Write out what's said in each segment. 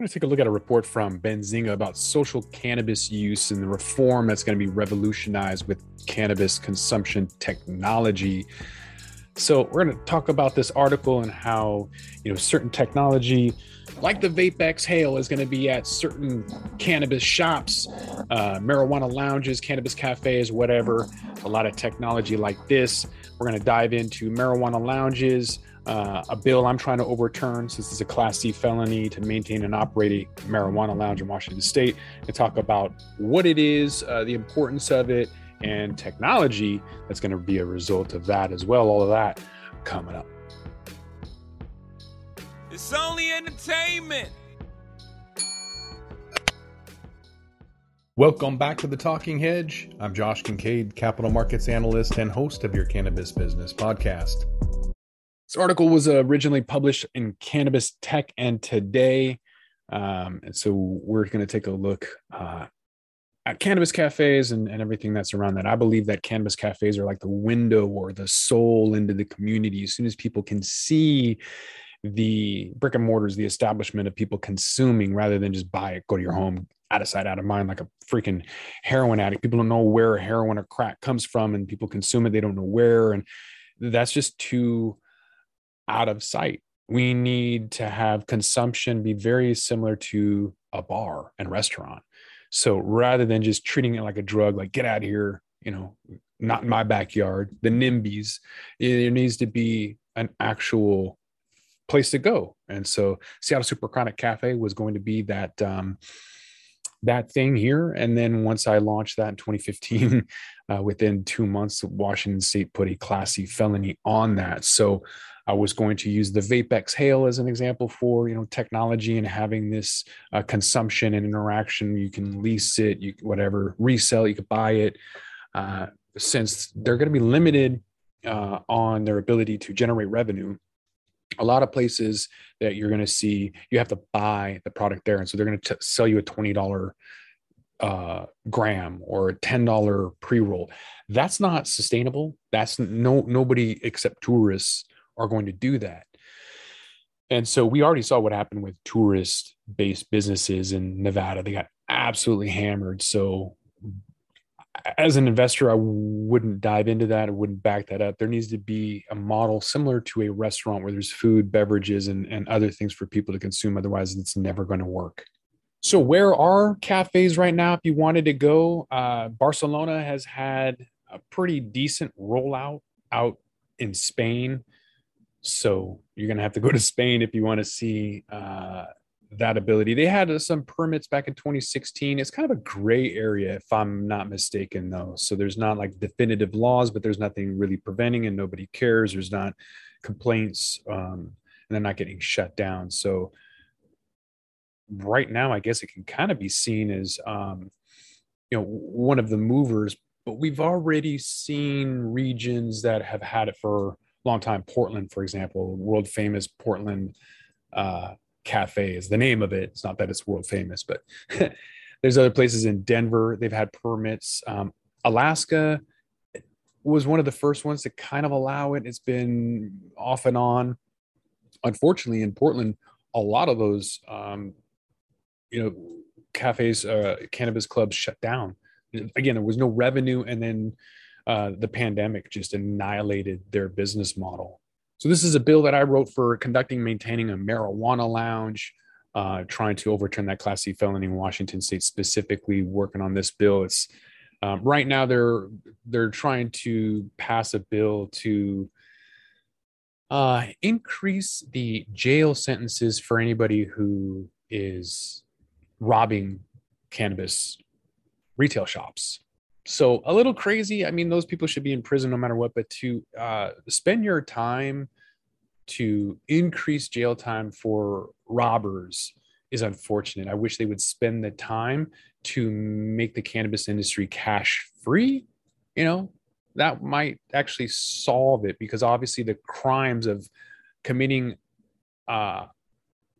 I'm going to take a look at a report from Benzinga about social cannabis use and the reform that's going to be revolutionized with cannabis consumption technology. So we're going to talk about this article and how you know certain technology, like the VapeXhale, is going to be at certain cannabis shops, uh, marijuana lounges, cannabis cafes, whatever. A lot of technology like this. We're going to dive into marijuana lounges, uh, a bill I'm trying to overturn since it's a Class C felony to maintain and operate a marijuana lounge in Washington State, and talk about what it is, uh, the importance of it, and technology that's going to be a result of that as well. All of that coming up. It's only entertainment. Welcome back to the Talking Hedge. I'm Josh Kincaid, capital markets analyst and host of your cannabis business podcast. This article was originally published in Cannabis Tech and Today. Um, and so we're going to take a look uh, at cannabis cafes and, and everything that's around that. I believe that cannabis cafes are like the window or the soul into the community. As soon as people can see the brick and mortars, the establishment of people consuming rather than just buy it, go to your home, out of sight, out of mind, like a freaking heroin addict. People don't know where heroin or crack comes from, and people consume it. They don't know where. And that's just too out of sight. We need to have consumption be very similar to a bar and restaurant. So rather than just treating it like a drug, like get out of here, you know, not in my backyard, the NIMBYs, there needs to be an actual place to go. And so Seattle Superchronic Cafe was going to be that um, that thing here. And then once I launched that in 2015, uh, within two months, Washington State put a Class C felony on that. So I was going to use the VapeXhale as an example for you know technology and having this uh, consumption and interaction. You can lease it, you whatever resell, you could buy it. Uh, since they're going to be limited uh, on their ability to generate revenue, a lot of places that you're going to see you have to buy the product there, and so they're going to sell you a twenty dollar uh, gram or a ten dollar pre roll. That's not sustainable. That's no nobody except tourists are going to do that. And so we already saw what happened with tourist based businesses in Nevada. They got absolutely hammered. So as an investor, I wouldn't dive into that. I wouldn't back that up. There needs to be a model similar to a restaurant where there's food, beverages, and, and other things for people to consume. Otherwise, it's never going to work. So, where are cafes right now? If you wanted to go, uh, Barcelona has had a pretty decent rollout out in Spain. So you're going to have to go to Spain if you want to see uh, that ability. They had uh, some permits back in 2016. It's kind of a gray area, if I'm not mistaken, though. So there's not like definitive laws, but there's nothing really preventing, and nobody cares. There's not complaints, um, and they're not getting shut down. So right now, I guess it can kind of be seen as, um, you know, one of the movers. But we've already seen regions that have had it for long time. Portland, for example, world famous Portland uh, Cafe is the name of it. It's not that it's world famous, but there's other places in Denver. They've had permits. Um, Alaska was one of the first ones to kind of allow it. It's been off and on. Unfortunately, in Portland, a lot of those, um, you know, cafes, uh, cannabis clubs shut down. Again, there was no revenue, and then uh, the pandemic just annihilated their business model. So this is a bill that I wrote for conducting, maintaining a marijuana lounge, uh, trying to overturn that Class C felony in Washington State. Specifically, working on this bill. It's um, right now they're they're trying to pass a bill to uh, increase the jail sentences for anybody who is robbing cannabis retail shops so a little crazy. I mean, those people should be in prison no matter what, but to uh, spend your time to increase jail time for robbers is unfortunate. I wish they would spend the time to make the cannabis industry cash free. You know, that might actually solve it because obviously the crimes of committing uh,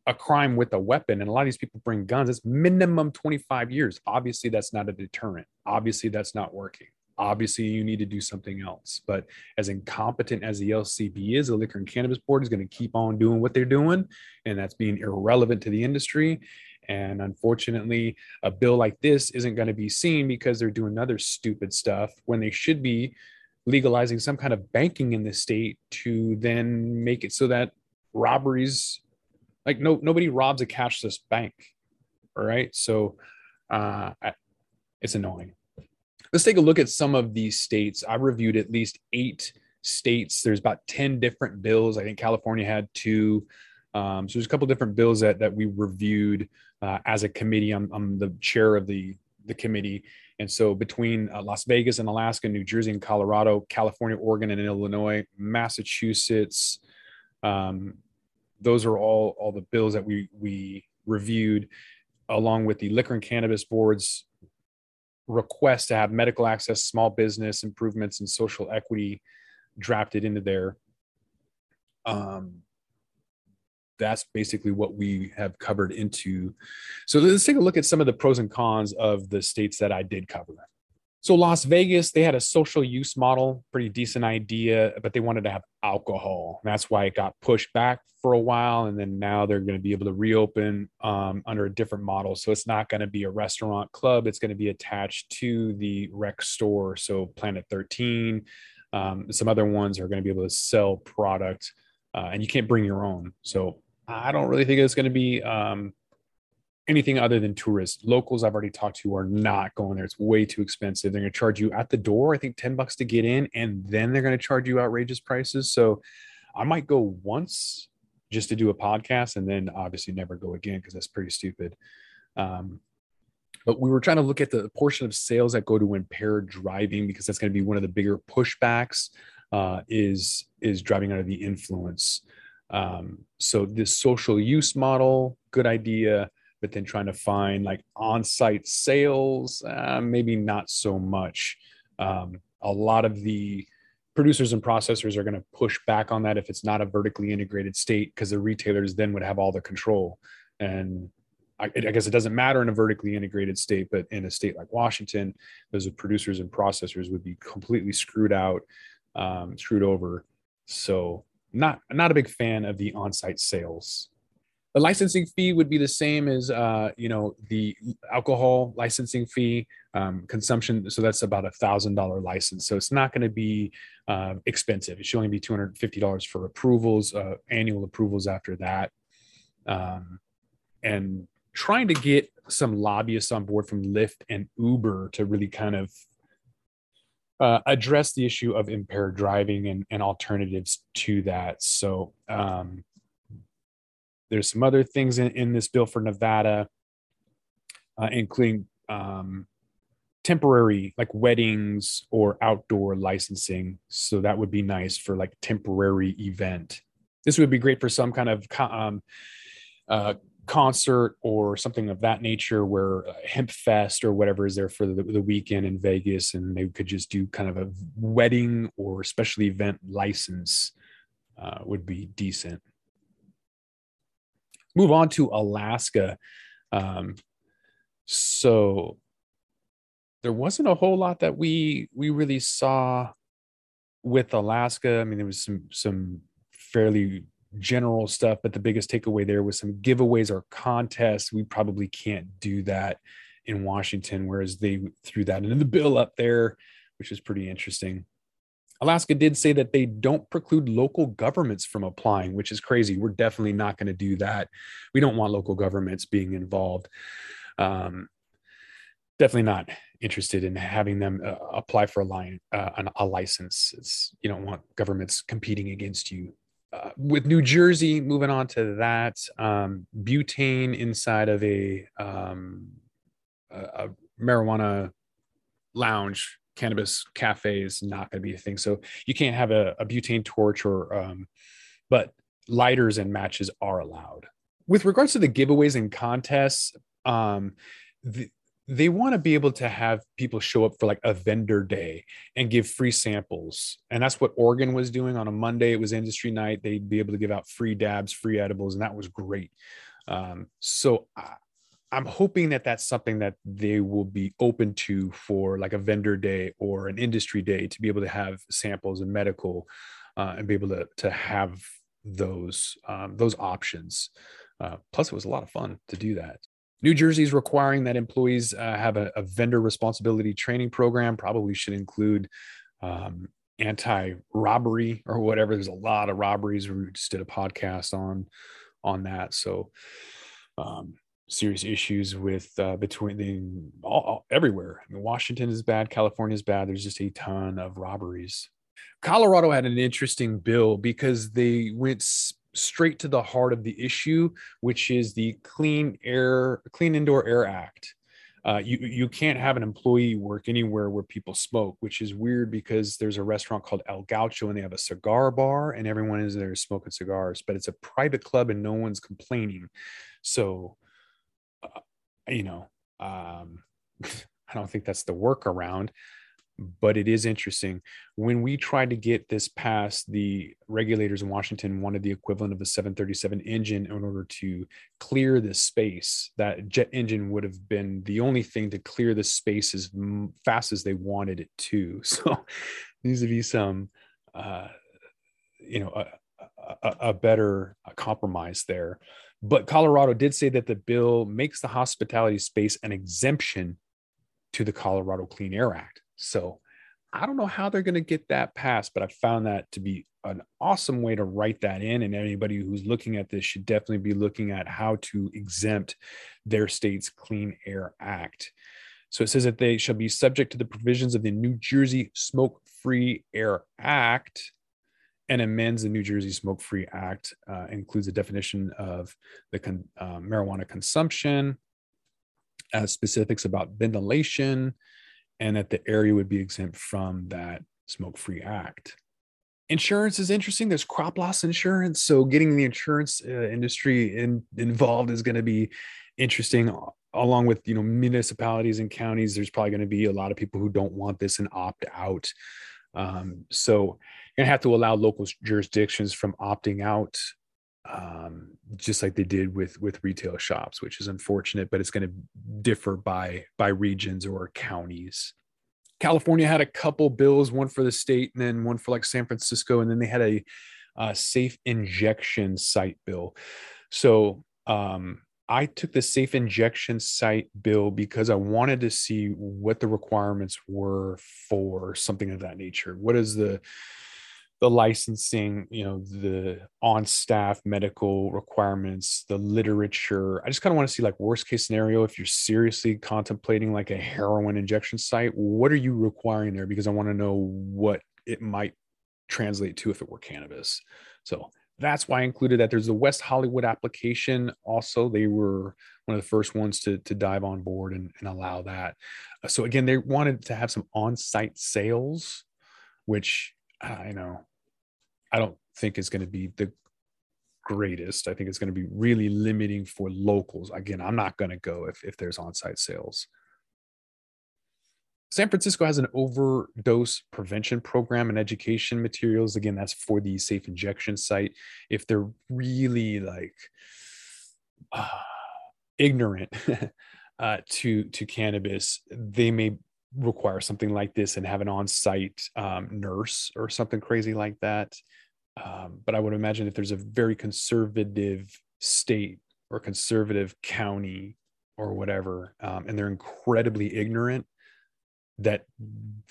a crime with a weapon and a lot of these people bring guns it's minimum 25 years. Obviously that's not a deterrent. Obviously that's not working. Obviously you need to do something else. But as incompetent as the lcb is the liquor and cannabis board is going to keep on doing what they're doing and that's being irrelevant to the industry. And unfortunately, a bill like this isn't going to be seen because they're doing other stupid stuff when they should be legalizing some kind of banking in the state to then make it so that robberies like no nobody robs a cashless bank all right? So uh it's annoying. Let's take a look at some of these states. I reviewed at least eight states. There's about 10 different bills. I think california had two. Um, so there's a couple different bills that that we reviewed uh, as a committee. I'm, I'm the chair of the the committee. And so between uh, Las Vegas and Alaska, New Jersey and Colorado, California, Oregon and Illinois, Massachusetts, um, those are all all the bills that we we reviewed, along with the Liquor and Cannabis Board's request to have medical access, small business improvements, and social equity drafted into there. Um, that's basically what we have covered into. So let's take a look at some of the pros and cons of the states that I did cover. So Las Vegas, they had a social use model, pretty decent idea, but they wanted to have alcohol. That's why it got pushed back for a while, and then now they're going to be able to reopen um, under a different model. So it's not going to be a restaurant club; it's going to be attached to the rec store. So Planet 13, um, some other ones are going to be able to sell product, uh, and you can't bring your own. So I don't really think it's going to be um, anything other than tourists. Locals I've already talked to are not going there. It's way too expensive. They're going to charge you at the door, I think 10 bucks to get in, and then they're going to charge you outrageous prices. So I might go once just to do a podcast and then obviously never go again because that's pretty stupid. Um, but we were trying to look at the portion of sales that go to impaired driving because that's going to be one of the bigger pushbacks uh, is is driving under the influence. Um, so this social use model, good idea, but then trying to find like on-site sales, uh, maybe not so much. Um, a lot of the producers and processors are going to push back on that if it's not a vertically integrated state because the retailers then would have all the control and I, I, guess it doesn't matter in a vertically integrated state, but in a state like Washington, those producers and processors would be completely screwed out, um, screwed over. So not not a big fan of the on-site sales. The licensing fee would be the same as uh, you know the alcohol licensing fee um, consumption. So that's about a thousand dollar license. So it's not going to be uh, expensive. It should only be two hundred fifty dollars for approvals, uh, annual approvals after that, um, and trying to get some lobbyists on board from Lyft and Uber to really kind of uh, address the issue of impaired driving and, and alternatives to that. So um, there's some other things in, in this bill for Nevada, uh, including um, temporary like weddings or outdoor licensing. So that would be nice for like temporary event. This would be great for some kind of um, uh, concert or something of that nature where uh, hemp fest or whatever is there for the, the, weekend in vegas and they could just do kind of a wedding or special event license uh, would be decent move on to alaska um, so there wasn't a whole lot that we we really saw with alaska i mean there was some some fairly general stuff, but the biggest takeaway there was some giveaways or contests. We probably can't do that in Washington, whereas they threw that into the bill up there, which is pretty interesting. Alaska did say that they don't preclude local governments from applying, which is crazy. We're definitely not going to do that. We don't want local governments being involved. Um, definitely not interested in having them uh, apply for a, li- uh, a license. It's, you don't want governments competing against you uh, with New Jersey, moving on to that, um, butane inside of a, um, a, a marijuana lounge, cannabis cafe is not going to be a thing. So you can't have a, a butane torch or, um, but lighters and matches are allowed. With regards to the giveaways and contests, um, the, they want to be able to have people show up for like a vendor day and give free samples. And that's what Oregon was doing on a Monday. It was industry night. They'd be able to give out free dabs, free edibles, and that was great. Um, so I, I'm hoping that that's something that they will be open to for like a vendor day or an industry day to be able to have samples and medical uh, and be able to, to have those um, those options. Uh, plus, it was a lot of fun to do that. New Jersey is requiring that employees uh, have a, a, vendor responsibility training program. Probably should include um, anti-robbery or whatever. There's a lot of robberies. We just did a podcast on on that. So um, serious issues with uh, between the all, all, everywhere. I mean, Washington is bad. California is bad. There's just a ton of robberies. Colorado had an interesting bill because they went straight to the heart of the issue, which is the Clean Air, Clean Indoor Air Act. Uh, you you can't have an employee work anywhere where people smoke, which is weird because there's a restaurant called El Gaucho and they have a cigar bar and everyone is there smoking cigars, but it's a private club and no one's complaining. So, you know, um, I don't think that's the workaround but it is interesting. When we tried to get this passed, the regulators in Washington wanted the equivalent of a 737 engine in order to clear this space. That jet engine would have been the only thing to clear the space as fast as they wanted it to. So, needs to be some, uh, you know, a, a, a better compromise there. But Colorado did say that the bill makes the hospitality space an exemption to the Colorado Clean Air Act. So I don't know how they're going to get that passed, but I found that to be an awesome way to write that in. And anybody who's looking at this should definitely be looking at how to exempt their state's Clean Air Act. So it says that they shall be subject to the provisions of the New Jersey Smoke Free Air Act and amends the New Jersey Smoke Free Act, uh, includes a definition of the con- uh, marijuana consumption, uh, specifics about ventilation, and that the area would be exempt from that smoke free act. Insurance is interesting. There's crop loss insurance. So getting the insurance uh, industry in, involved is going to be interesting along with you know municipalities and counties there's probably going to be a lot of people who don't want this and opt out um, so going to have to allow local jurisdictions from opting out um, just like they did with with retail shops, which is unfortunate, but it's going to differ by by regions or counties. California had a couple bills, one for the state and then one for like San Francisco, and then they had a, a safe injection site bill. So um, I took the safe injection site bill because I wanted to see what the requirements were for something of that nature. What is the the licensing, you know, the on staff medical requirements, the literature. I just kind of want to see like worst case scenario if you're seriously contemplating like a heroin injection site, what are you requiring there because I want to know what it might translate to if it were cannabis. So that's why I included that. There's the West Hollywood application. Also, they were one of the first ones to, to dive on board and, and allow that. So again, they wanted to have some on-site sales, which I know I don't think is going to be the greatest. I think it's going to be really limiting for locals. Again, I'm not going to go if, if there's on-site sales. San Francisco has an overdose prevention program and education materials. Again, that's for the safe injection site. If they're really like uh, ignorant uh, to to cannabis, they may require something like this and have an on-site um, nurse or something crazy like that. Um, but I would imagine if there's a very conservative state or conservative county or whatever, um, and they're incredibly ignorant, that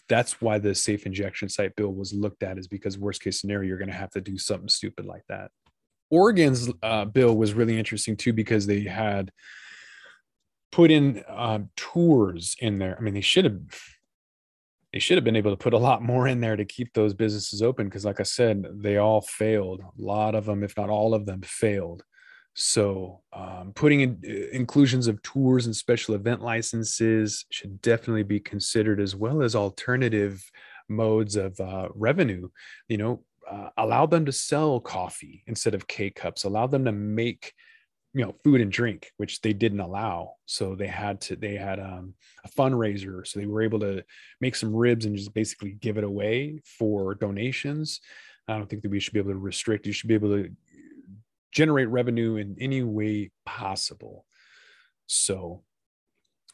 that's why the safe injection site bill was looked at is because worst case scenario you're going to have to do something stupid like that. Oregon's uh, bill was really interesting too because they had put in uh, tours in there. I mean, they should have they should have been able to put a lot more in there to keep those businesses open because, like I said, they all failed. A lot of them, if not all of them, failed. So, um, putting in uh, inclusions of tours and special event licenses should definitely be considered, as well as alternative modes of uh, revenue. You know, uh, allow them to sell coffee instead of K cups. Allow them to make you know food and drink which they didn't allow. So they had to they had um, a fundraiser. So they were able to make some ribs and just basically give it away for donations. I don't think that we should be able to restrict. You should be able to generate revenue in any way possible. So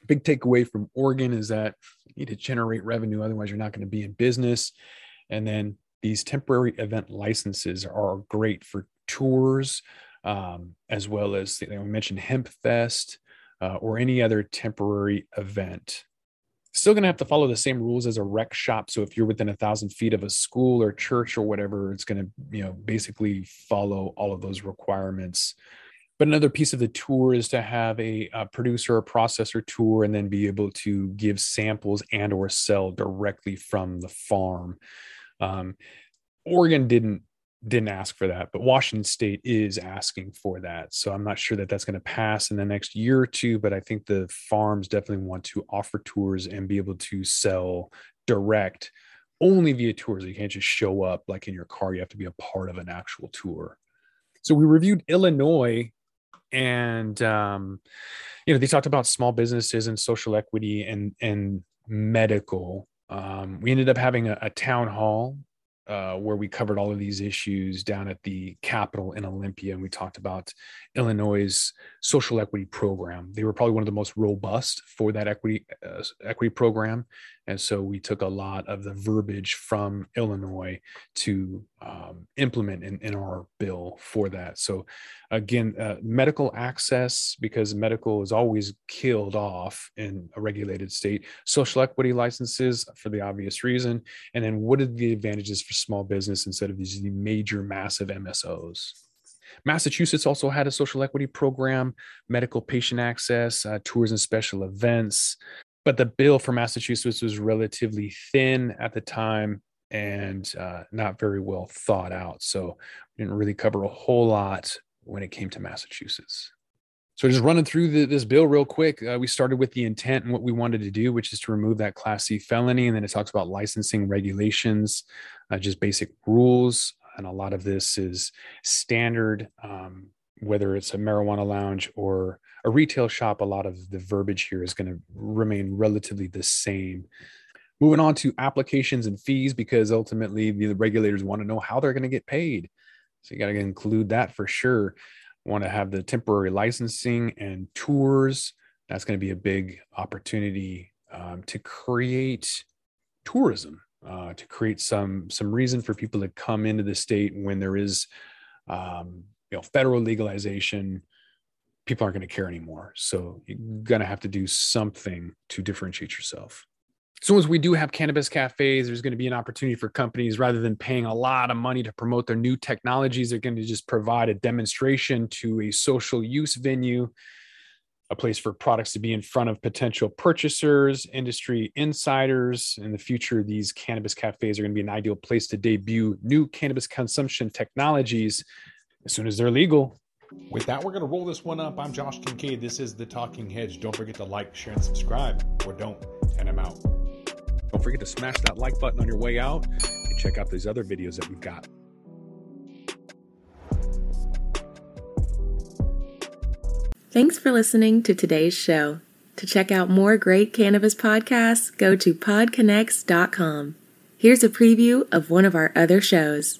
big takeaway from oregon is that you need to generate revenue otherwise you're not going to be in business. And then these temporary event licenses are great for tours um, as well as you know, we mentioned Hemp Fest. uh, or any other temporary event. Still going to have to follow the same rules as a rec shop. So if you're within a thousand feet of a school or church or whatever, it's going to, you know, basically follow all of those requirements. But another piece of the tour is to have a, a producer or processor tour and then be able to give samples and or sell directly from the farm. Um, Oregon didn't didn't ask for that, but Washington State is asking for that. So I'm not sure that that's going to pass in the next year or two, but I think the farms definitely want to offer tours and be able to sell direct only via tours. You can't just show up like in your car, you have to be a part of an actual tour. So we reviewed Illinois and um, you know they talked about small businesses and social equity and and medical um, we ended up having a, a town hall uh, where we covered all of these issues down at the Capitol in Olympia, and we talked about Illinois' social equity program. They were probably one of the most robust for that equity uh, equity program, and so we took a lot of the verbiage from Illinois to um, implement in, in our bill for that. So, again, uh, medical access because medical is always killed off in a regulated state. Social equity licenses for the obvious reason, and then what are the advantages for small business instead of these major, massive MSOs? Massachusetts also had a social equity program, medical patient access, uh, tours and special events. But the bill for Massachusetts was relatively thin at the time and uh, not very well thought out. So we didn't really cover a whole lot when it came to Massachusetts. So just running through the, this bill real quick, uh, we started with the intent and what we wanted to do, which is to remove that Class C felony, and then it talks about licensing regulations, uh, just basic rules, and a lot of this is standard, um, whether it's a marijuana lounge or a retail shop. A lot of the verbiage here is going to remain relatively the same. Moving on to applications and fees, because ultimately the regulators want to know how they're going to get paid. So you got to include that for sure. Want to have the temporary licensing and tours. That's going to be a big opportunity um, to create tourism uh, to create some some reason for people to come into the state when there is um, you know federal legalization people aren't going to care anymore. So you're going to have to do something to differentiate yourself. As soon as we do have cannabis cafes there's going to be an opportunity for companies rather than paying a lot of money to promote their new technologies they're going to just provide a demonstration to a social use venue a place for products to be in front of potential purchasers, industry insiders. In the future, these cannabis cafes are going to be an ideal place to debut new cannabis consumption technologies as soon as they're legal. With that, we're going to roll this one up. I'm Josh Kincaid. This is The Talking Hedge. Don't forget to like, share, and subscribe, or don't, and I'm out. Don't forget to smash that like button on your way out and check out these other videos that we've got. Thanks for listening to today's show. To check out more great cannabis podcasts, go to podconnects.com. Here's a preview of one of our other shows.